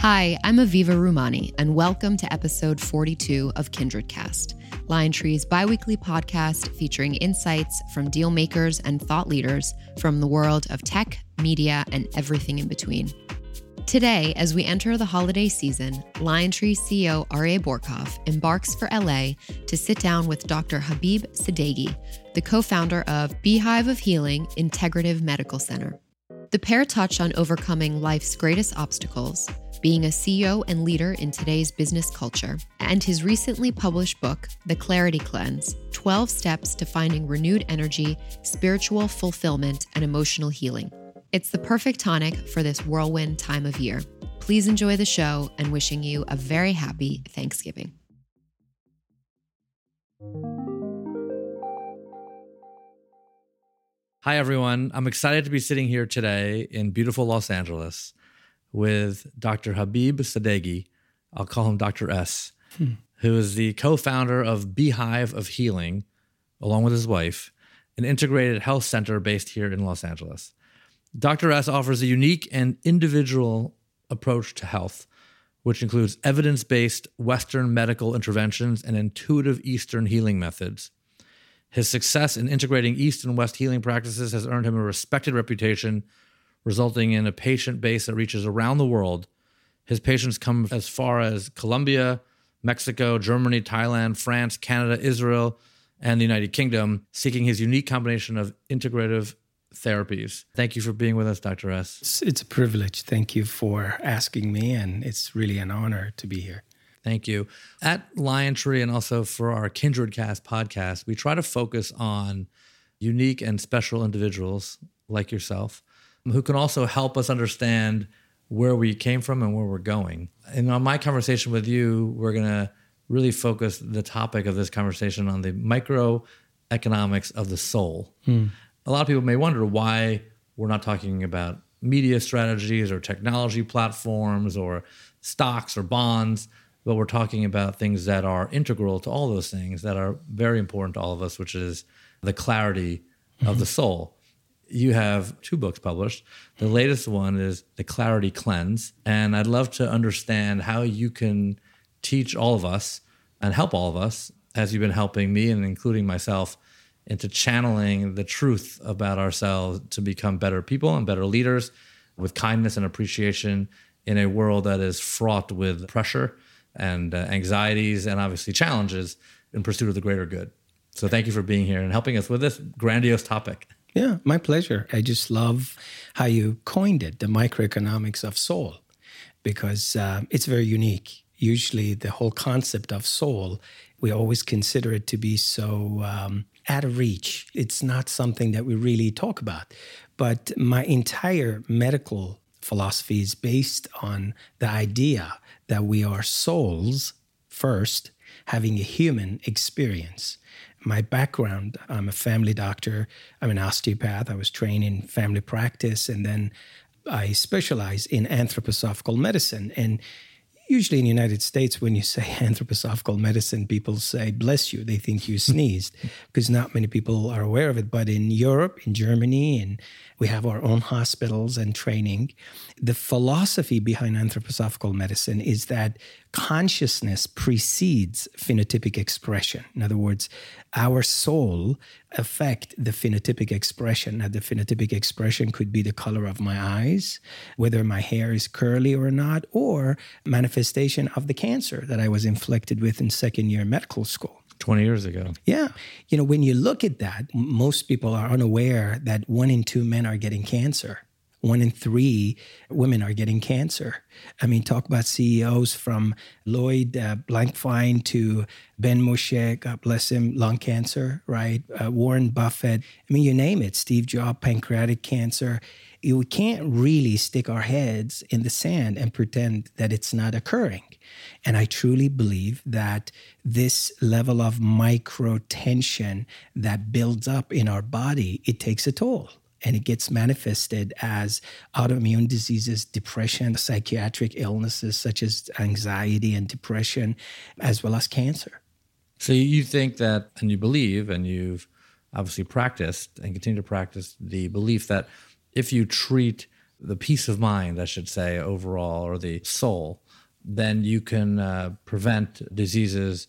Hi, I'm Aviva Rumani, and welcome to episode 42 of Kindred Cast, Liontree's biweekly podcast featuring insights from deal makers and thought leaders from the world of tech, media, and everything in between. Today, as we enter the holiday season, Liontree CEO Aryeh Bourkoff embarks for LA to sit down with Dr. Habib Sadeghi, the co founder of Be Hive of Healing Integrative Medical Center. The pair touch on overcoming life's greatest obstacles, being a CEO and leader in today's business culture, and his recently published book, The Clarity Cleanse 12 Steps to Finding Renewed Energy, Spiritual Fulfillment, and Emotional Healing. It's the perfect tonic for this whirlwind time of year. Please enjoy the show and wishing you a very happy Thanksgiving. Hi, everyone. I'm excited to be sitting here today in beautiful Los Angeles with Dr. Habib Sadeghi. I'll call him Dr. S, hmm. who is the co founder of Be Hive of Healing, along with his wife, an integrated health center based here in Los Angeles. Dr. S offers a unique and individual approach to health, which includes evidence based Western medical interventions and intuitive Eastern healing methods. His success in integrating East and West healing practices has earned him a respected reputation, resulting in a patient base that reaches around the world. His patients come as far as Colombia, Mexico, Germany, Thailand, France, Canada, Israel, and the United Kingdom, seeking his unique combination of integrative therapies. Thank you for being with us, Dr. S. It's, it's a privilege. Thank you for asking me, and it's really an honor to be here. Thank you. At Lion Tree and also for our Kindred Cast podcast, we try to focus on unique and special individuals like yourself who can also help us understand where we came from and where we're going. And on my conversation with you, we're going to really focus the topic of this conversation on the microeconomics of the soul. Hmm a lot of people may wonder why we're not talking about media strategies or technology platforms or stocks or bonds, but we're talking about things that are integral to all those things that are very important to all of us, which is the clarity mm-hmm. of the soul. You have two books published. The latest one is The Clarity Cleanse. And I'd love to understand how you can teach all of us and help all of us, as you've been helping me and including myself, into channeling the truth about ourselves to become better people and better leaders with kindness and appreciation in a world that is fraught with pressure and uh, anxieties and obviously challenges in pursuit of the greater good. So thank you for being here and helping us with this grandiose topic. Yeah, my pleasure. I just love how you coined it, the microeconomics of soul, because uh, it's very unique. Usually, the whole concept of soul, we always consider it to be so um, out of reach. It's not something that we really talk about. But my entire medical philosophy is based on the idea that we are souls first, having a human experience. My background I'm a family doctor, I'm an osteopath. I was trained in family practice, and then I specialize in anthroposophical medicine. And usually in the United States, when you say anthroposophical medicine, people say, bless you. They think you sneezed because not many people are aware of it. But in Europe, in Germany, and we have our own hospitals and training. The philosophy behind anthroposophical medicine is that consciousness precedes phenotypic expression. In other words, our soul affect the phenotypic expression. Now, the phenotypic expression could be the color of my eyes, whether my hair is curly or not, or manifestation of the cancer that I was inflicted with in second year medical school. 20 years ago. Yeah. You know, when you look at that, most people are unaware that one in two men are getting cancer. One in three women are getting cancer. I mean, talk about CEOs from Lloyd uh, Blankfein to Ben Moshe, God bless him, lung cancer, right? Uh, Warren Buffett. I mean, you name it, Steve Jobs, pancreatic cancer we can't really stick our heads in the sand and pretend that it's not occurring. And I truly believe that this level of micro tension that builds up in our body, it takes a toll and it gets manifested as autoimmune diseases, depression, psychiatric illnesses such as anxiety and depression, as well as cancer. So you think that, and you believe, and you've obviously practiced and continue to practice the belief that if you treat the peace of mind, I should say, overall, or the soul, then you can uh, prevent diseases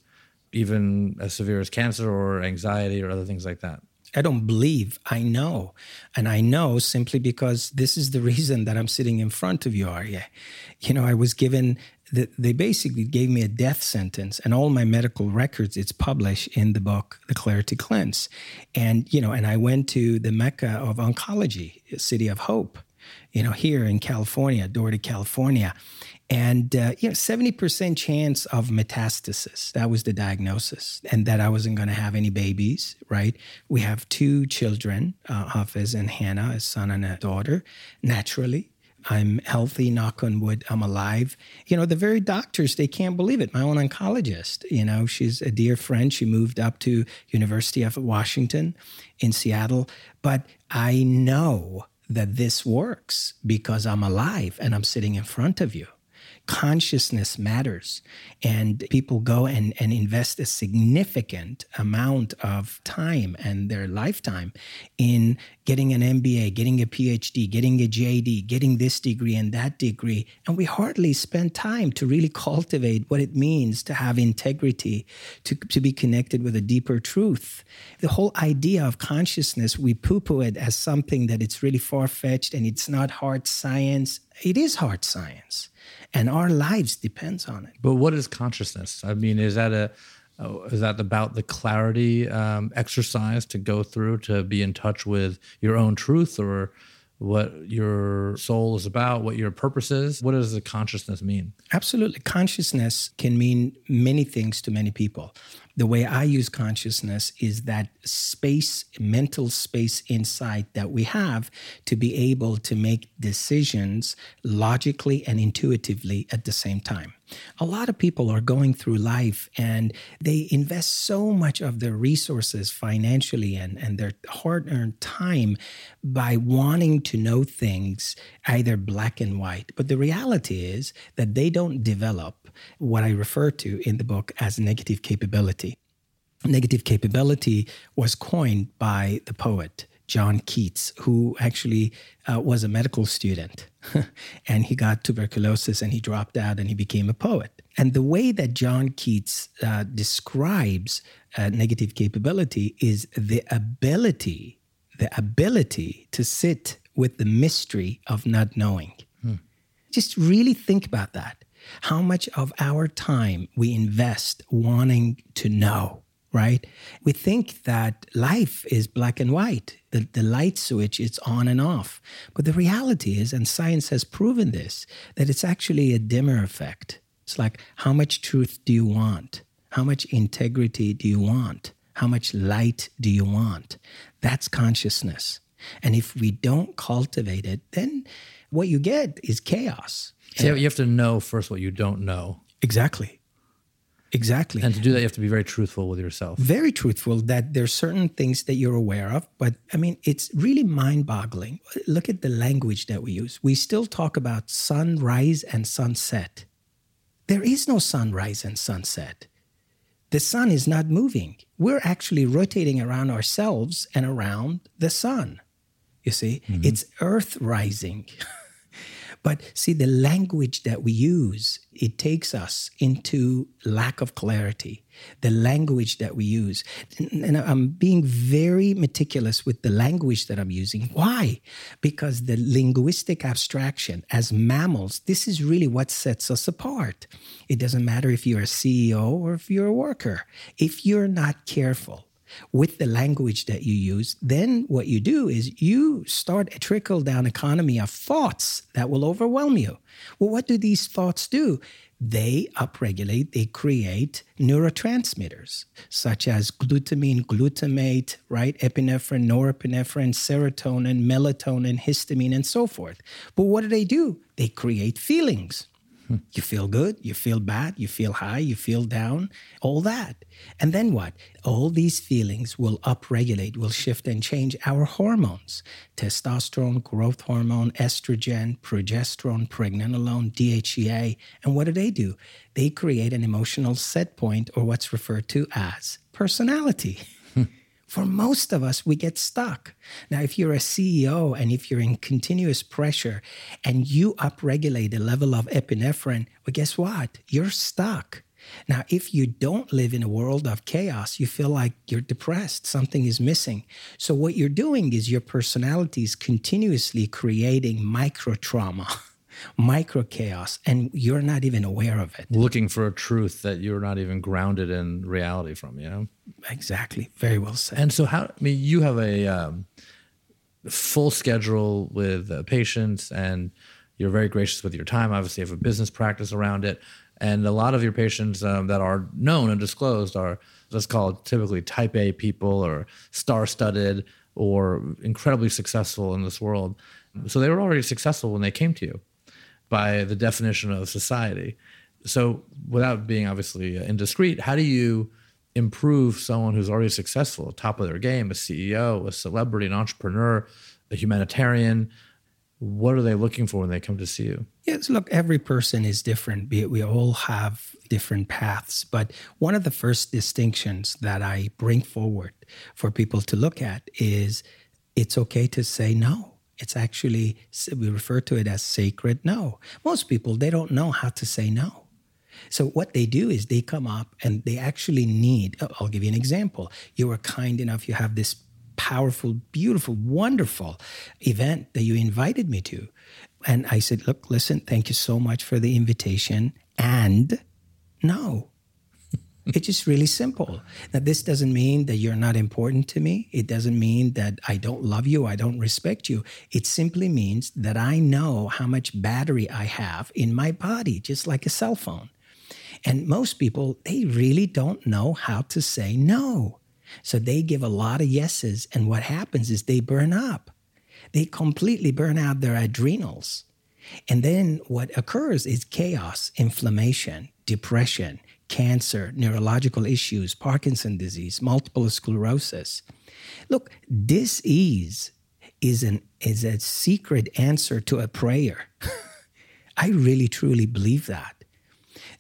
even as severe as cancer or anxiety or other things like that. I don't believe, I know. And I know simply because this is the reason that I'm sitting in front of you, Aryeh. You know, I was given, the, they basically gave me a death sentence and all my medical records, it's published in the book, The Clarity Cleanse. And, you know, and I went to the Mecca of oncology, City of Hope, you know, here in California, Duarte, California. And uh, you know 70% chance of metastasis. That was the diagnosis. And that i wasn't going to have any babies right? We have two children uh, hafiz and hannah a son and a daughter naturally i'm healthy knock on wood i'm alive. You know the very doctors they can't believe it. My own oncologist you know she's a dear friend. She moved up to university of washington in seattle. But i know that this works because i'm alive and i'm sitting in front of you consciousness matters. And people go and, and invest a significant amount of time and their lifetime in getting an MBA, getting a PhD, getting a JD, getting this degree and that degree. And we hardly spend time to really cultivate what it means to have integrity, to, to be connected with a deeper truth. The whole idea of consciousness, we poo poo it as something that it's really far fetched and it's not hard science. It is hard science and our lives depends on it. But what is consciousness? I mean, is that a is that about the clarity um, exercise to go through to be in touch with your own truth or what your soul is about, what your purpose is? What does the consciousness mean? Absolutely. Consciousness can mean many things to many people the way I use consciousness is that space, mental space inside that we have to be able to make decisions logically and intuitively at the same time. A lot of people are going through life and they invest so much of their resources financially and, and their hard earned time by wanting to know things either black and white. But the reality is that they don't develop what I refer to in the book as negative capability. Negative capability was coined by the poet John Keats, who actually uh, was a medical student. and he got tuberculosis and he dropped out and he became a poet. And the way that John Keats uh, describes uh, negative capability is the ability, the ability to sit with the mystery of not knowing. Hmm. Just really think about that how much of our time we invest wanting to know, right? We think that life is black and white, the, the light switch, it's on and off. But the reality is, and science has proven this, that it's actually a dimmer effect. It's like, how much truth do you want? How much integrity do you want? How much light do you want? That's consciousness. And if we don't cultivate it, then what you get is chaos. So you have to know first what you don't know. Exactly. Exactly. And to do that, you have to be very truthful with yourself. Very truthful that there's certain things that you're aware of. But I mean, it's really mind boggling. Look at the language that we use. We still talk about sunrise and sunset. There is no sunrise and sunset. The sun is not moving. We're actually rotating around ourselves and around the sun. You see, mm-hmm. it's earth rising. But see, the language that we use, it takes us into lack of clarity. The language that we use. And I'm being very meticulous with the language that I'm using. Why? Because the linguistic abstraction, as mammals, this is really what sets us apart. It doesn't matter if you're a CEO or if you're a worker. If you're not careful, with the language that you use, then what you do is you start a trickle down economy of thoughts that will overwhelm you. Well, what do these thoughts do? They upregulate, they create neurotransmitters such as glutamine, glutamate, right? Epinephrine, norepinephrine, serotonin, melatonin, histamine, and so forth. But what do they do? They create feelings. Hmm. You feel good, you feel bad, you feel high, you feel down, all that. And then what? All these feelings will upregulate, will shift and change our hormones testosterone, growth hormone, estrogen, progesterone, pregnenolone, DHEA. And what do they do? They create an emotional set point or what's referred to as personality. For most of us, we get stuck. Now, if you're a CEO and if you're in continuous pressure and you upregulate the level of epinephrine, well, guess what? You're stuck. Now, if you don't live in a world of chaos, you feel like you're depressed, something is missing. So, what you're doing is your personality is continuously creating micro trauma. micro chaos and you're not even aware of it. Looking for a truth that you're not even grounded in reality from you know? Exactly. Very well said. And so how i mean you have a um, full schedule with uh, patients and you're very gracious with your time. Obviously you have a business practice around it. And a lot of your patients um, that are known and disclosed are let's call it typically type a people or star-studded or incredibly successful in this world. So they were already successful when they came to you by the definition of society. So, without being obviously uh, indiscreet, how do you improve someone who's already successful, top of their game, a CEO, a celebrity, an entrepreneur, a humanitarian? What are they looking for when they come to see you? Yes, look, every person is different. We all have different paths. But one of the first distinctions that I bring forward for people to look at is it's okay to say no it's actually, we refer to it as sacred no. Most people, they don't know how to say no. So what they do is they come up and they actually need, oh, I'll give you an example. You were kind enough, you have this powerful, beautiful, wonderful event that you invited me to. And I said, look, listen, thank you so much for the invitation. And no, it's just really simple. Now, this doesn't mean that you're not important to me. It doesn't mean that I don't love you, I don't respect you. It simply means that I know how much battery I have in my body, just like a cell phone. And most people, they really don't know how to say no. So they give a lot of yeses. And what happens is they burn up. They completely burn out their adrenals. And then what occurs is chaos, inflammation, depression, cancer, neurological issues, Parkinson disease, multiple sclerosis. Look, disease is an is a secret answer to a prayer. I really truly believe that.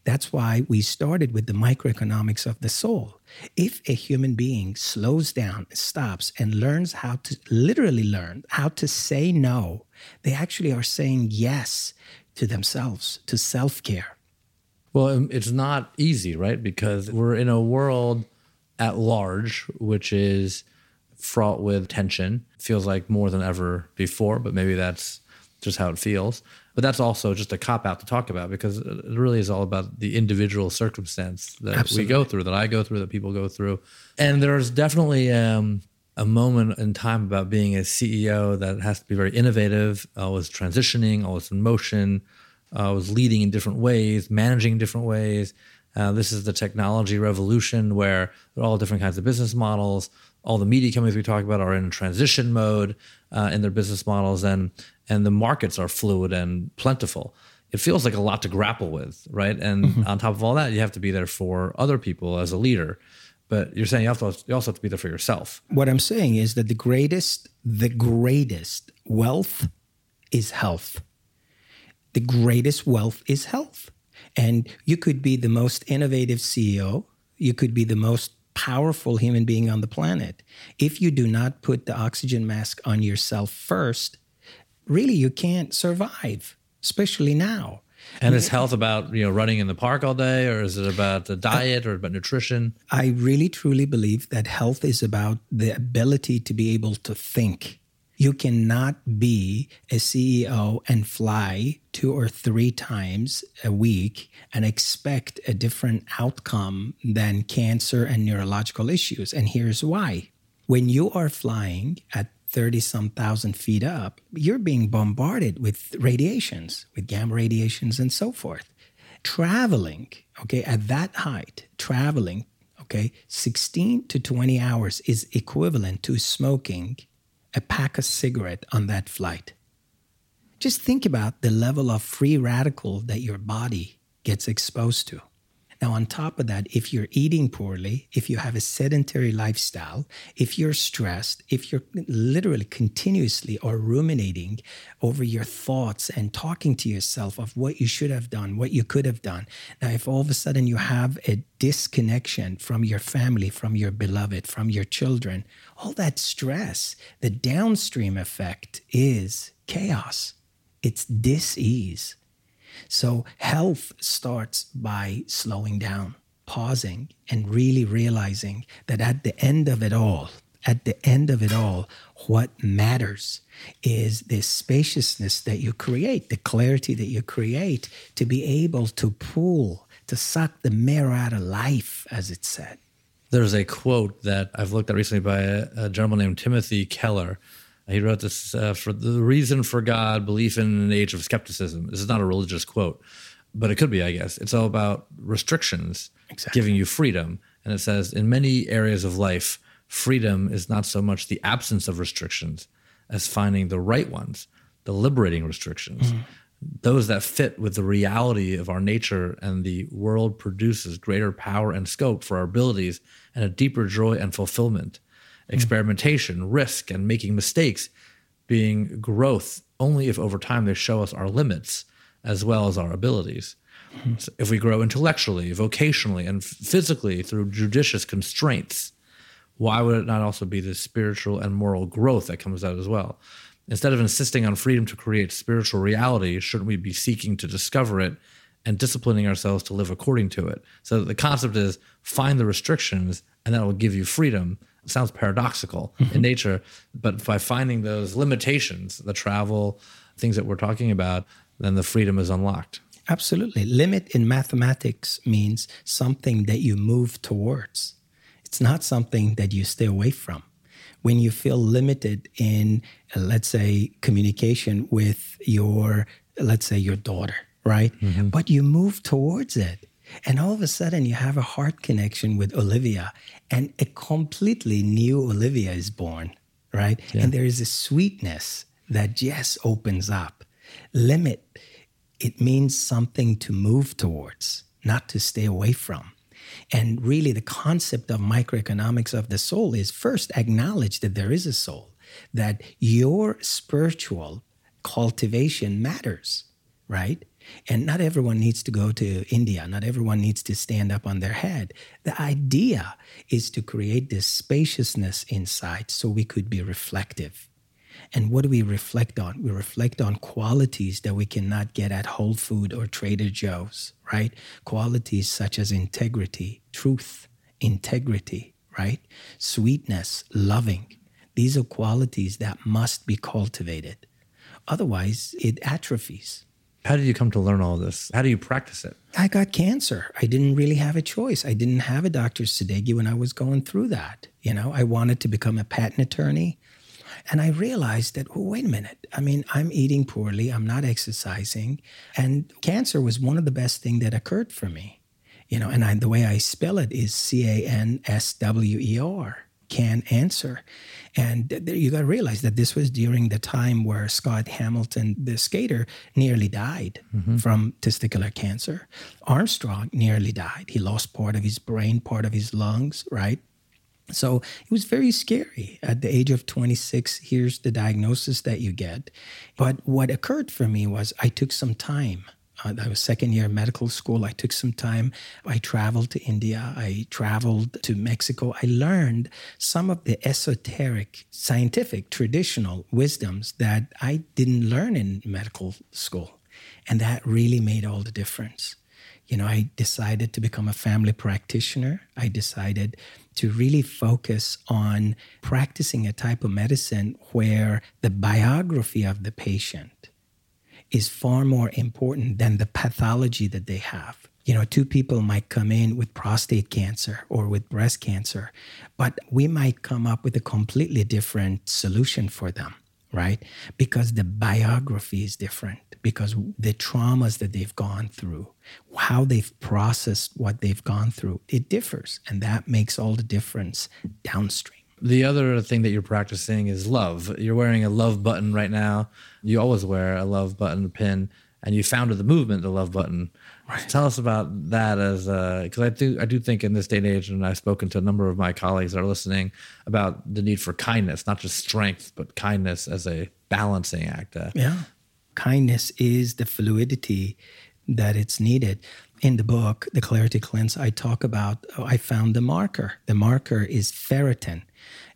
That's why we started with the microeconomics of the soul. If a human being slows down, stops, and learns how to literally learn how to say no, they actually are saying yes to themselves, to self care. Well, um, it's not easy, right? Because we're in a world at large, which is fraught with tension. Feels like more than ever before, but maybe that's just how it feels. But that's also just a cop out to talk about because it really is all about the individual circumstance that Absolutely. we go through, that I go through, that people go through. And there's definitely um, a moment in time about being a CEO that has to be very innovative, always transitioning, always in motion, uh, was leading in different ways, managing in different ways. Uh, this is the technology revolution where there are all different kinds of business models. All the media companies we talk about are in transition mode uh, in their business models, and and the markets are fluid and plentiful. It feels like a lot to grapple with, right? And mm-hmm. on top of all that, you have to be there for other people as a leader. But you're saying you also you also have to be there for yourself. What I'm saying is that the greatest the greatest wealth is health the greatest wealth is health. And you could be the most innovative CEO, you could be the most powerful human being on the planet. If you do not put the oxygen mask on yourself first, really you can't survive, especially now. And is health about you know running in the park all day, or is it about the diet or about nutrition? I really truly believe that health is about the ability to be able to think you cannot be a CEO and fly two or three times a week and expect a different outcome than cancer and neurological issues. And here's why. When you are flying at 30 some thousand feet up, you're being bombarded with radiations, with gamma radiations and so forth. Traveling, okay, at that height, traveling, okay, 16 to 20 hours is equivalent to smoking a pack of cigarette on that flight. Just think about the level of free radical that your body gets exposed to. Now, on top of that, if you're eating poorly, if you have a sedentary lifestyle, if you're stressed, if you're literally continuously or ruminating over your thoughts and talking to yourself of what you should have done, what you could have done. Now, if all of a sudden you have a disconnection from your family, from your beloved, from your children, all that stress, the downstream effect is chaos. It's dis-ease. So health starts by slowing down, pausing, and really realizing that at the end of it all, at the end of it all, what matters is this spaciousness that you create, the clarity that you create to be able to pull, to suck the marrow out of life, as it said. There's a quote that I've looked at recently by a, a gentleman named Timothy Keller. He wrote this uh, for the reason for God, belief in an age of skepticism. This is not a religious quote, but it could be, I guess. It's all about restrictions exactly. giving you freedom. And it says, in many areas of life, freedom is not so much the absence of restrictions as finding the right ones, the liberating restrictions. Mm. Those that fit with the reality of our nature and the world produces greater power and scope for our abilities and a deeper joy and fulfillment experimentation, risk, and making mistakes being growth only if over time they show us our limits as well as our abilities. So if we grow intellectually, vocationally, and physically through judicious constraints, why would it not also be the spiritual and moral growth that comes out as well? Instead of insisting on freedom to create spiritual reality, shouldn't we be seeking to discover it and disciplining ourselves to live according to it? So the concept is find the restrictions and that will give you freedom sounds paradoxical mm-hmm. in nature, but by finding those limitations, the travel, things that we're talking about, then the freedom is unlocked. Absolutely. Limit in mathematics means something that you move towards. It's not something that you stay away from. When you feel limited in, let's say, communication with your, let's say, your daughter, right? Mm-hmm. But you move towards it and all of a sudden, you have a heart connection with Olivia, and a completely new Olivia is born, right? Yeah. And there is a sweetness that just opens up. Limit, it means something to move towards, not to stay away from. And really, the concept of microeconomics of the soul is first acknowledge that there is a soul, that your spiritual cultivation matters, right? And not everyone needs to go to India. Not everyone needs to stand up on their head. The idea is to create this spaciousness inside so we could be reflective. And what do we reflect on? We reflect on qualities that we cannot get at Whole Food or Trader Joe's, right? Qualities such as integrity, truth, integrity, right? Sweetness, loving. These are qualities that must be cultivated. Otherwise, it atrophies. How did you come to learn all this? How do you practice it? I got cancer. I didn't really have a choice. I didn't have a doctor's Sadeghi when I was going through that. You know, I wanted to become a patent attorney. And I realized that, oh, wait a minute. I mean, I'm eating poorly, I'm not exercising. And cancer was one of the best things that occurred for me. You know, and I, the way I spell it is C A N S W E R can answer. And you got to realize that this was during the time where Scott Hamilton, the skater, nearly died mm-hmm. from testicular cancer. Armstrong nearly died. He lost part of his brain, part of his lungs, right? So it was very scary. At the age of 26, here's the diagnosis that you get. But what occurred for me was I took some time Uh, I was second year medical school. I took some time. I traveled to India. I traveled to Mexico. I learned some of the esoteric, scientific, traditional wisdoms that I didn't learn in medical school. And that really made all the difference. You know, I decided to become a family practitioner. I decided to really focus on practicing a type of medicine where the biography of the patient is far more important than the pathology that they have. You know, two people might come in with prostate cancer or with breast cancer, but we might come up with a completely different solution for them, right? Because the biography is different, because the traumas that they've gone through, how they've processed what they've gone through, it differs. And that makes all the difference downstream. The other thing that you're practicing is love. You're wearing a love button right now. You always wear a love button pin. and you founded the movement, the Love Button. Right. Tell us about that, as because I do I do think in this day and age, and I've spoken to a number of my colleagues that are listening about the need for kindness, not just strength, but kindness as a balancing act. Uh, yeah, kindness is the fluidity that it's needed. In the book, The Clarity Cleanse, I talk about oh, I found the marker. The marker is ferritin.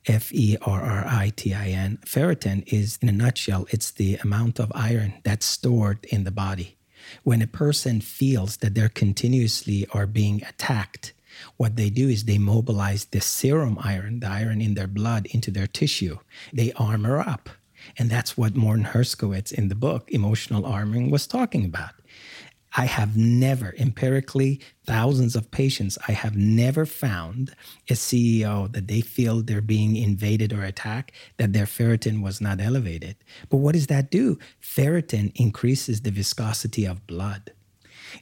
F E R R I T I N. Ferritin is, in a nutshell, it's the amount of iron that's stored in the body. When a person feels that they're continuously are being attacked, what they do is they mobilize the serum iron, the iron in their blood, into their tissue. They armor up. And that's what Morton Herskowitz in the book, Emotional Armoring, was talking about. I have never, empirically, thousands of patients, I have never found a CEO that they feel they're being invaded or attacked, that their ferritin was not elevated. But what does that do? Ferritin increases the viscosity of blood.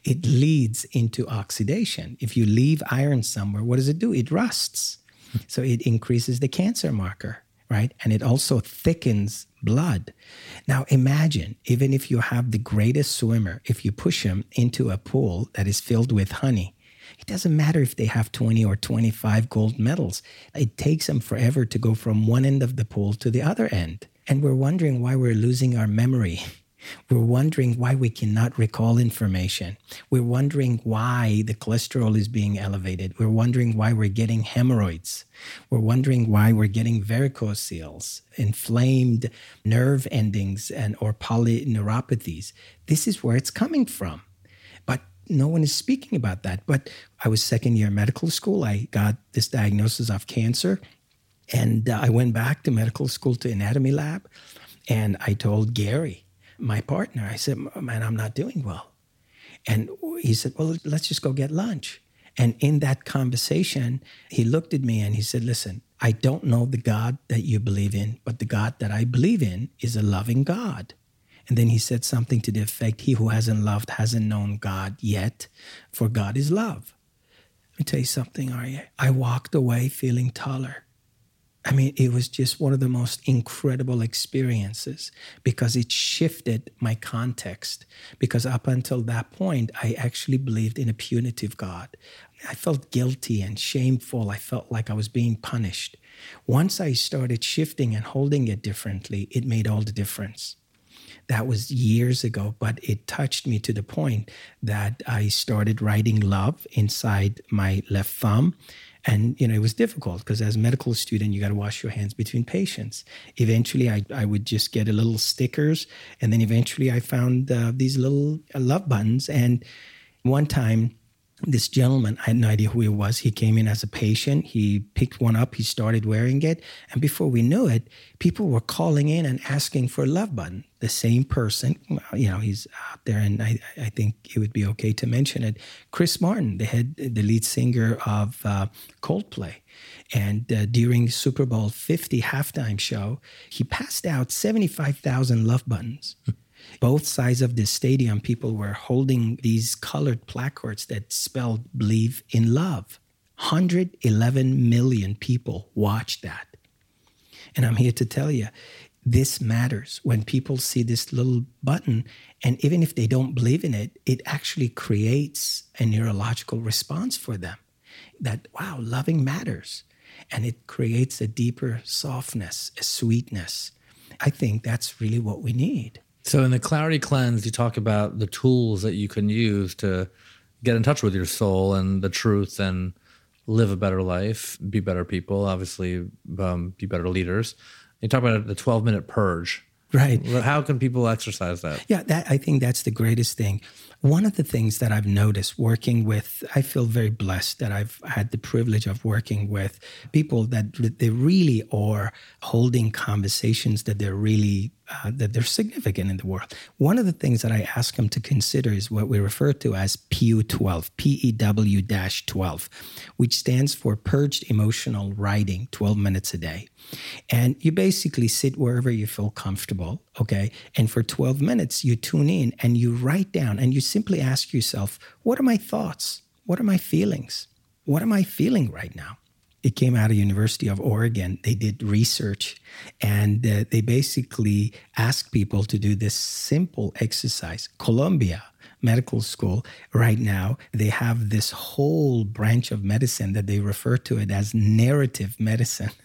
It leads into oxidation. If you leave iron somewhere, what does it do? It rusts. So it increases the cancer marker right? And it also thickens blood. Now imagine, even if you have the greatest swimmer, if you push him into a pool that is filled with honey, it doesn't matter if they have 20 or 25 gold medals. It takes them forever to go from one end of the pool to the other end. And we're wondering why we're losing our memory we're wondering why we cannot recall information. We're wondering why the cholesterol is being elevated. We're wondering why we're getting hemorrhoids. We're wondering why we're getting varicocele, inflamed nerve endings, and or polyneuropathies. This is where it's coming from. But no one is speaking about that. But I was second year medical school. I got this diagnosis of cancer. And uh, I went back to medical school to anatomy lab. And I told Gary, my partner, I said, Man, I'm not doing well. And he said, Well, let's just go get lunch. And in that conversation, he looked at me and he said, Listen, I don't know the God that you believe in, but the God that I believe in is a loving God. And then he said something to the effect, He who hasn't loved hasn't known God yet, for God is love. Let me tell you something, Aryeh. I walked away feeling taller. I mean, it was just one of the most incredible experiences because it shifted my context. Because up until that point, I actually believed in a punitive God. I felt guilty and shameful. I felt like I was being punished. Once I started shifting and holding it differently, it made all the difference. That was years ago, but it touched me to the point that I started writing love inside my left thumb and you know it was difficult because as a medical student you got to wash your hands between patients. Eventually I, I would just get a little stickers and then eventually i found uh, these little uh, love buttons. And one time this gentleman, I had no idea who he was. He came in as a patient. He picked one up. He started wearing it. And before we knew it, people were calling in and asking for a love button. The same person, you know, he's out there, and I, I think it would be okay to mention it. Chris Martin, the head, the lead singer of uh, Coldplay. And uh, during Super Bowl 50 halftime show, he passed out 75,000 love buttons. Both sides of the stadium, people were holding these colored placards that spelled believe in love. 111 million people watched that. And I'm here to tell you, this matters when people see this little button. And even if they don't believe in it, it actually creates a neurological response for them that, wow, loving matters. And it creates a deeper softness, a sweetness. I think that's really what we need. So in the clarity cleanse, you talk about the tools that you can use to get in touch with your soul and the truth and live a better life, be better people, obviously um, be better leaders. You talk about the 12 minute purge. Right. Well, how can people exercise that? Yeah, that I think that's the greatest thing. One of the things that I've noticed working with, I feel very blessed that I've had the privilege of working with people that they really are holding conversations that they're really uh, that they're significant in the world. One of the things that I ask them to consider is what we refer to as PEW12, PEW 12, which stands for Purged Emotional Writing, 12 minutes a day. And you basically sit wherever you feel comfortable, okay? And for 12 minutes, you tune in and you write down and you simply ask yourself, what are my thoughts? What are my feelings? What am I feeling right now? It came out of University of Oregon. They did research and uh, they basically asked people to do this simple exercise. Columbia Medical School right now, they have this whole branch of medicine that they refer to it as narrative medicine.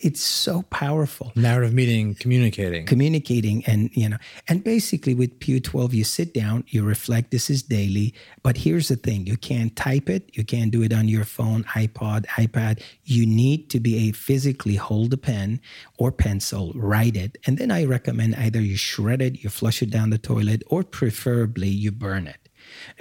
It's so powerful. Narrative meaning communicating. Communicating and, you know, and basically with Pew 12, you sit down, you reflect, this is daily. But here's the thing you can't type it, you can't do it on your phone, iPod, iPad. You need to be a physically hold a pen or pencil, write it. And then I recommend either you shred it, you flush it down the toilet, or preferably you burn it.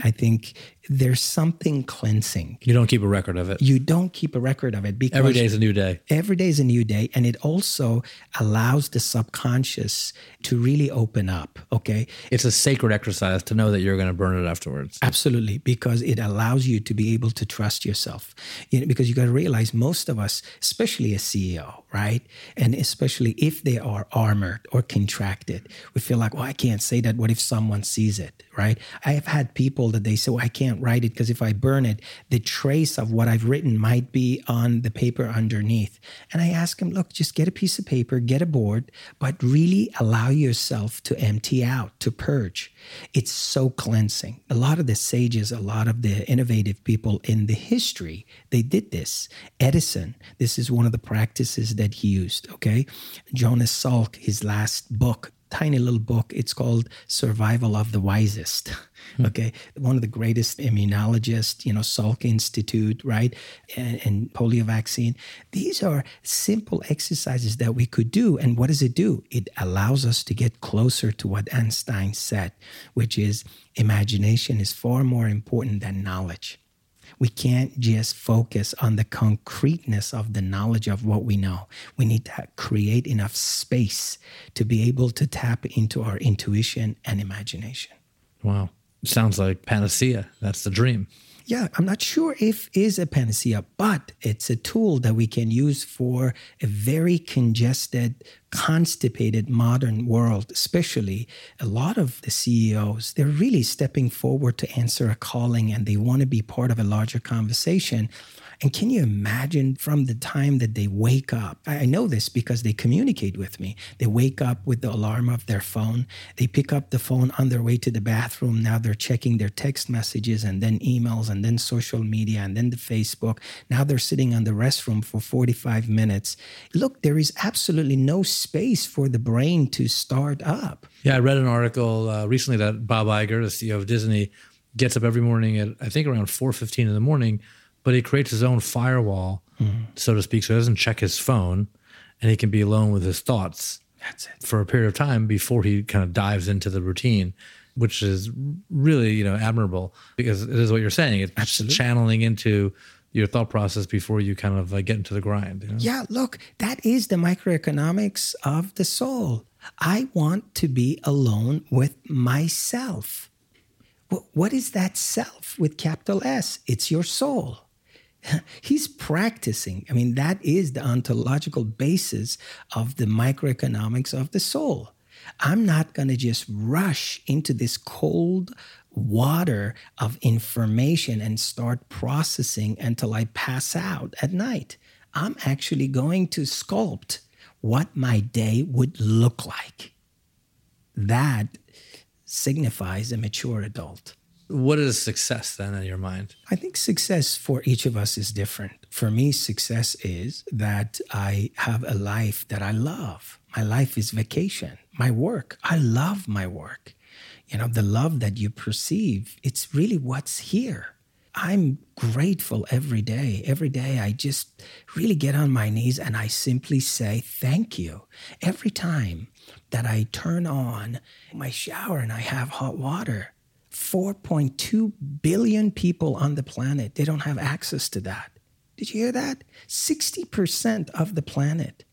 I think there's something cleansing. You don't keep a record of it. You don't keep a record of it because every day is a new day. Every day is a new day. And it also allows the subconscious to really open up. Okay. It's a sacred exercise to know that you're going to burn it afterwards. Absolutely. Because it allows you to be able to trust yourself. You know, because you got to realize most of us, especially a CEO, right? And especially if they are armored or contracted, we feel like, well, I can't say that. What if someone sees it, right? I have had people that they say, well, I can't can't write it because if I burn it, the trace of what I've written might be on the paper underneath. And I ask them, look, just get a piece of paper, get a board, but really allow yourself to empty out, to purge. It's so cleansing. A lot of the sages, a lot of the innovative people in the history, they did this. Edison, this is one of the practices that he used, okay? Jonas Salk, his last book, tiny little book. It's called Survival of the Wisest. Hmm. Okay. One of the greatest immunologists, you know, Salk Institute, right? And, and, polio vaccine. These are simple exercises that we could do. And what does it do? It allows us to get closer to what Einstein said, which is imagination is far more important than knowledge. We can't just focus on the concreteness of the knowledge of what we know. We need to create enough space to be able to tap into our intuition and imagination. Wow. Sounds like panacea. That's the dream yeah, I'm not sure if is a panacea, but it's a tool that we can use for a very congested, constipated modern world, especially a lot of the CEOs, they're really stepping forward to answer a calling and they want to be part of a larger conversation. And can you imagine from the time that they wake up? I know this because they communicate with me. They wake up with the alarm of their phone. They pick up the phone on their way to the bathroom. Now they're checking their text messages and then emails and then social media and then the Facebook. Now they're sitting on the restroom for 45 minutes. Look, there is absolutely no space for the brain to start up. Yeah, I read an article uh, recently that Bob Iger, the CEO of Disney, gets up every morning at I think around 4:15 in the morning but he creates his own firewall, mm-hmm. so to speak, so he doesn't check his phone and he can be alone with his thoughts for a period of time before he kind of dives into the routine, which is really, you know, admirable because it is what you're saying. It's Absolutely. channeling into your thought process before you kind of uh, get into the grind. You know? Yeah, look, that is the microeconomics of the soul. I want to be alone with myself. What is that self with capital S? It's your soul. he's practicing. I mean, that is the ontological basis of the microeconomics of the soul. I'm not going to just rush into this cold water of information and start processing until I pass out at night. I'm actually going to sculpt what my day would look like. That signifies a mature adult. What is success then in your mind? I think success for each of us is different. For me, success is that I have a life that I love. My life is vacation. My work, I love my work. You know, the love that you perceive, it's really what's here. I'm grateful every day. Every day, I just really get on my knees and I simply say thank you. Every time that I turn on my shower and I have hot water, 4.2 billion people on the planet. They don't have access to that. Did you hear that? 60% of the planet.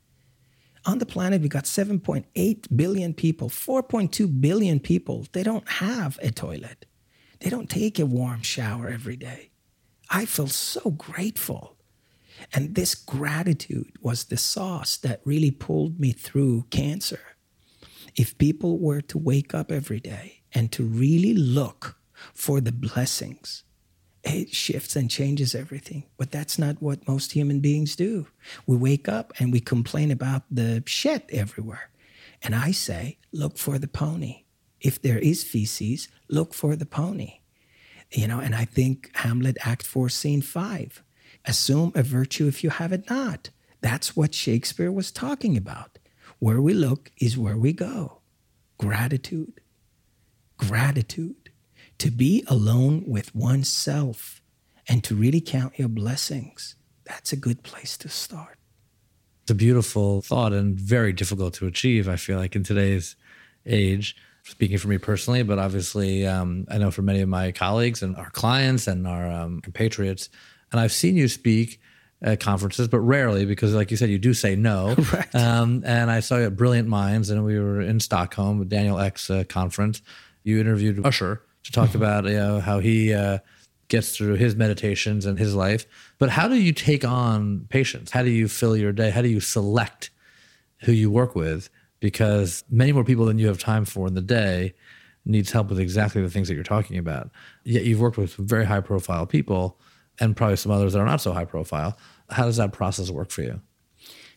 On the planet, we got 7.8 billion people, 4.2 billion people. They don't have a toilet. They don't take a warm shower every day. I feel so grateful. And this gratitude was the sauce that really pulled me through cancer. If people were to wake up every day and to really look for the blessings it shifts and changes everything. But that's not what most human beings do. We wake up and we complain about the shit everywhere. And I say, look for the pony. If there is feces, look for the pony. You know, and I think Hamlet, Act 4, Scene 5. Assume a virtue if you have it not. That's what Shakespeare was talking about. Where we look is where we go. Gratitude. Gratitude to be alone with oneself and to really count your blessings, that's a good place to start. It's a beautiful thought and very difficult to achieve, I feel like, in today's age. Speaking for me personally, but obviously, um, I know for many of my colleagues and our clients and our um, compatriots, and I've seen you speak at conferences, but rarely because, like you said, you do say no. Right. Um, and I saw you at Brilliant Minds, and we were in Stockholm, Daniel Ek uh, conference. You interviewed Usher, to talk about you know how he uh, gets through his meditations and his life. But how do you take on patients? How do you fill your day? How do you select who you work with? Because many more people than you have time for in the day needs help with exactly the things that you're talking about. Yet you've worked with very high profile people and probably some others that are not so high profile. How does that process work for you?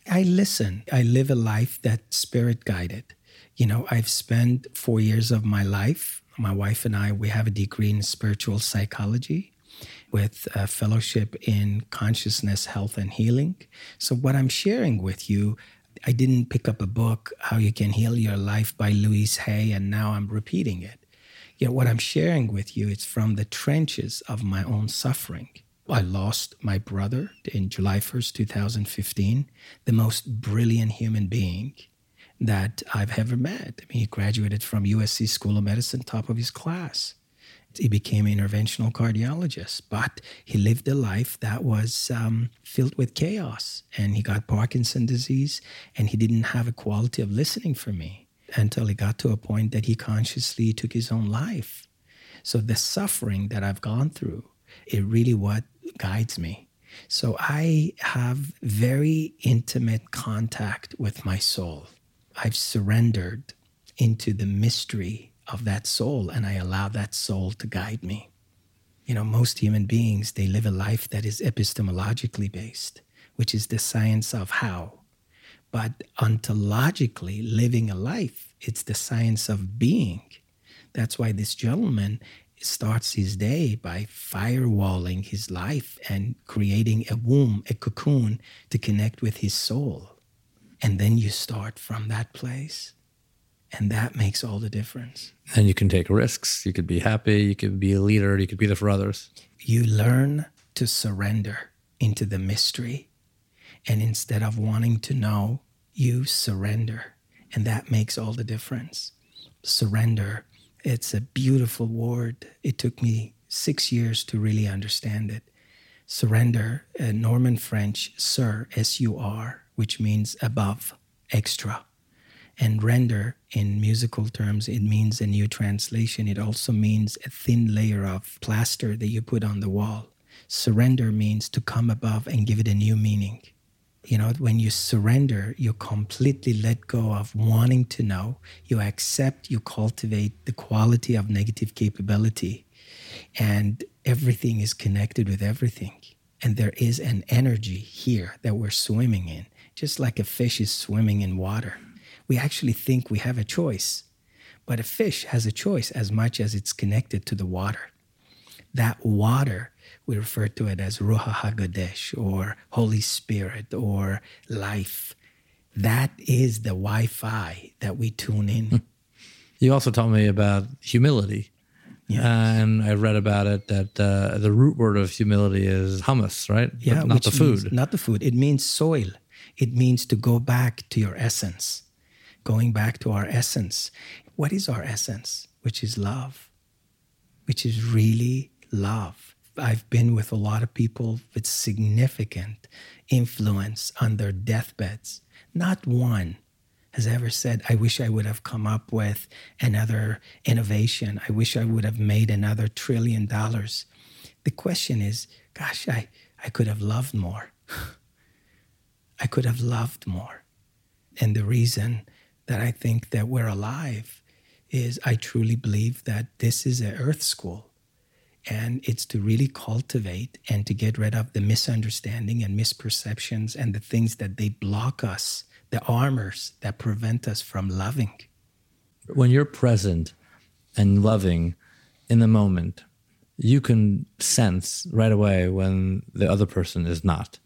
I listen. I live a life that's spirit guided. You know, I've spent four years of my life my wife and I, we have a degree in spiritual psychology with a fellowship in consciousness, health, and healing. So, what I'm sharing with you, I didn't pick up a book, How You Can Heal Your Life by Louise Hay, and now I'm repeating it. Yet, what I'm sharing with you, it's from the trenches of my own suffering. I lost my brother in July 1st, 2015, the most brilliant human being that I've ever met. I mean, he graduated from USC School of Medicine, top of his class. He became an interventional cardiologist, but he lived a life that was um, filled with chaos. And he got Parkinson disease, and he didn't have a quality of listening for me until he got to a point that he consciously took his own life. So the suffering that I've gone through, it really what guides me. So I have very intimate contact with my soul. I've surrendered into the mystery of that soul and I allow that soul to guide me. You know, most human beings, they live a life that is epistemologically based, which is the science of how. But ontologically, living a life, it's the science of being. That's why this gentleman starts his day by firewalling his life and creating a womb, a cocoon to connect with his soul. And then you start from that place. And that makes all the difference. And you can take risks. You could be happy. You could be a leader. You could be there for others. You learn to surrender into the mystery. And instead of wanting to know, you surrender. And that makes all the difference. Surrender, it's a beautiful word. It took me six years to really understand it. Surrender, uh, Norman French, sur, S U R, which means above, extra. And render, in musical terms, it means a new translation. It also means a thin layer of plaster that you put on the wall. Surrender means to come above and give it a new meaning. You know, when you surrender, you completely let go of wanting to know. You accept, you cultivate the quality of negative capability. And everything is connected with everything. And there is an energy here that we're swimming in just like a fish is swimming in water. We actually think we have a choice, but a fish has a choice as much as it's connected to the water. That water, we refer to it as Ruach HaKodesh or Holy Spirit or life. That is the Wi Fi that we tune in. You also told me about humility. Yeah. And I read about it that uh, the root word of humility is hummus, right? Yeah, but not the food. Not the food. It means soil. It means to go back to your essence, going back to our essence. What is our essence? Which is love, which is really love. I've been with a lot of people with significant influence on their deathbeds. Not one has ever said, I wish I would have come up with another innovation. I wish I would have made another trillion dollars. The question is, gosh, I, I could have loved more. I could have loved more. And the reason that I think that we're alive is I truly believe that this is an earth school. And it's to really cultivate and to get rid of the misunderstanding and misperceptions and the things that they block us, the armors that prevent us from loving. When you're present and loving in the moment, you can sense right away when the other person is not.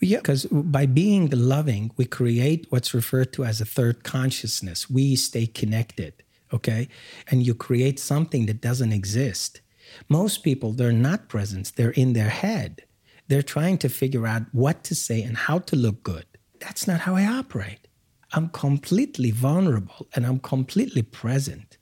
Yeah, because by being loving, we create what's referred to as a third consciousness. We stay connected, okay? And you create something that doesn't exist. Most people, they're not present, they're in their head. They're trying to figure out what to say and how to look good. That's not how I operate. I'm completely vulnerable and I'm completely present.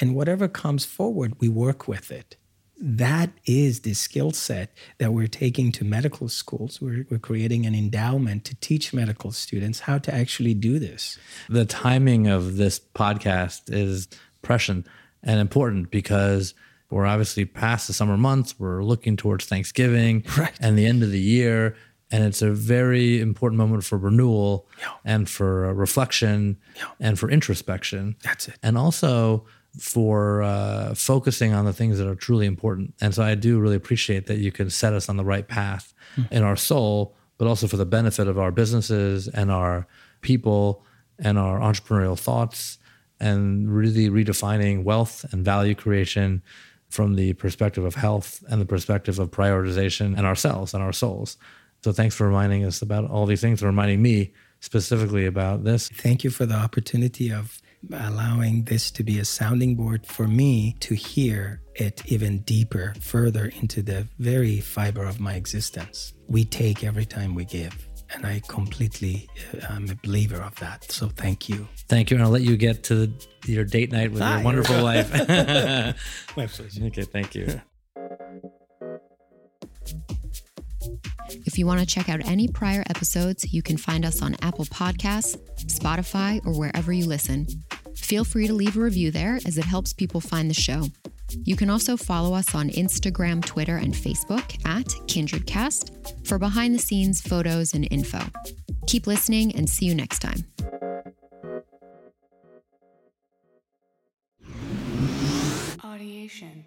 And whatever comes forward, we work with it that is the skill set that we're taking to medical schools. We're, we're creating an endowment to teach medical students how to actually do this. The timing of this podcast is prescient and important because we're obviously past the summer months. We're looking towards Thanksgiving right. and the end of the year. And it's a very important moment for renewal yeah. and for reflection yeah. and for introspection. That's it. And also, for uh, focusing on the things that are truly important. And so I do really appreciate that you can set us on the right path mm-hmm. in our soul, but also for the benefit of our businesses and our people and our entrepreneurial thoughts and really redefining wealth and value creation from the perspective of health and the perspective of prioritization and ourselves and our souls. So thanks for reminding us about all these things and reminding me specifically about this. Thank you for the opportunity of allowing this to be a sounding board for me to hear it even deeper, further into the very fiber of my existence. We take every time we give. And I completely uh, am a believer of that. So thank you. Thank you. And I'll let you get to the, your date night with Hi. your wonderful wife. My pleasure. Okay, thank you. If you want to check out any prior episodes, you can find us on Apple Podcasts, Spotify, or wherever you listen. Feel free to leave a review there as it helps people find the show. You can also follow us on Instagram, Twitter, and Facebook at KindredCast for behind the scenes photos and info. Keep listening and see you next time. Audiation.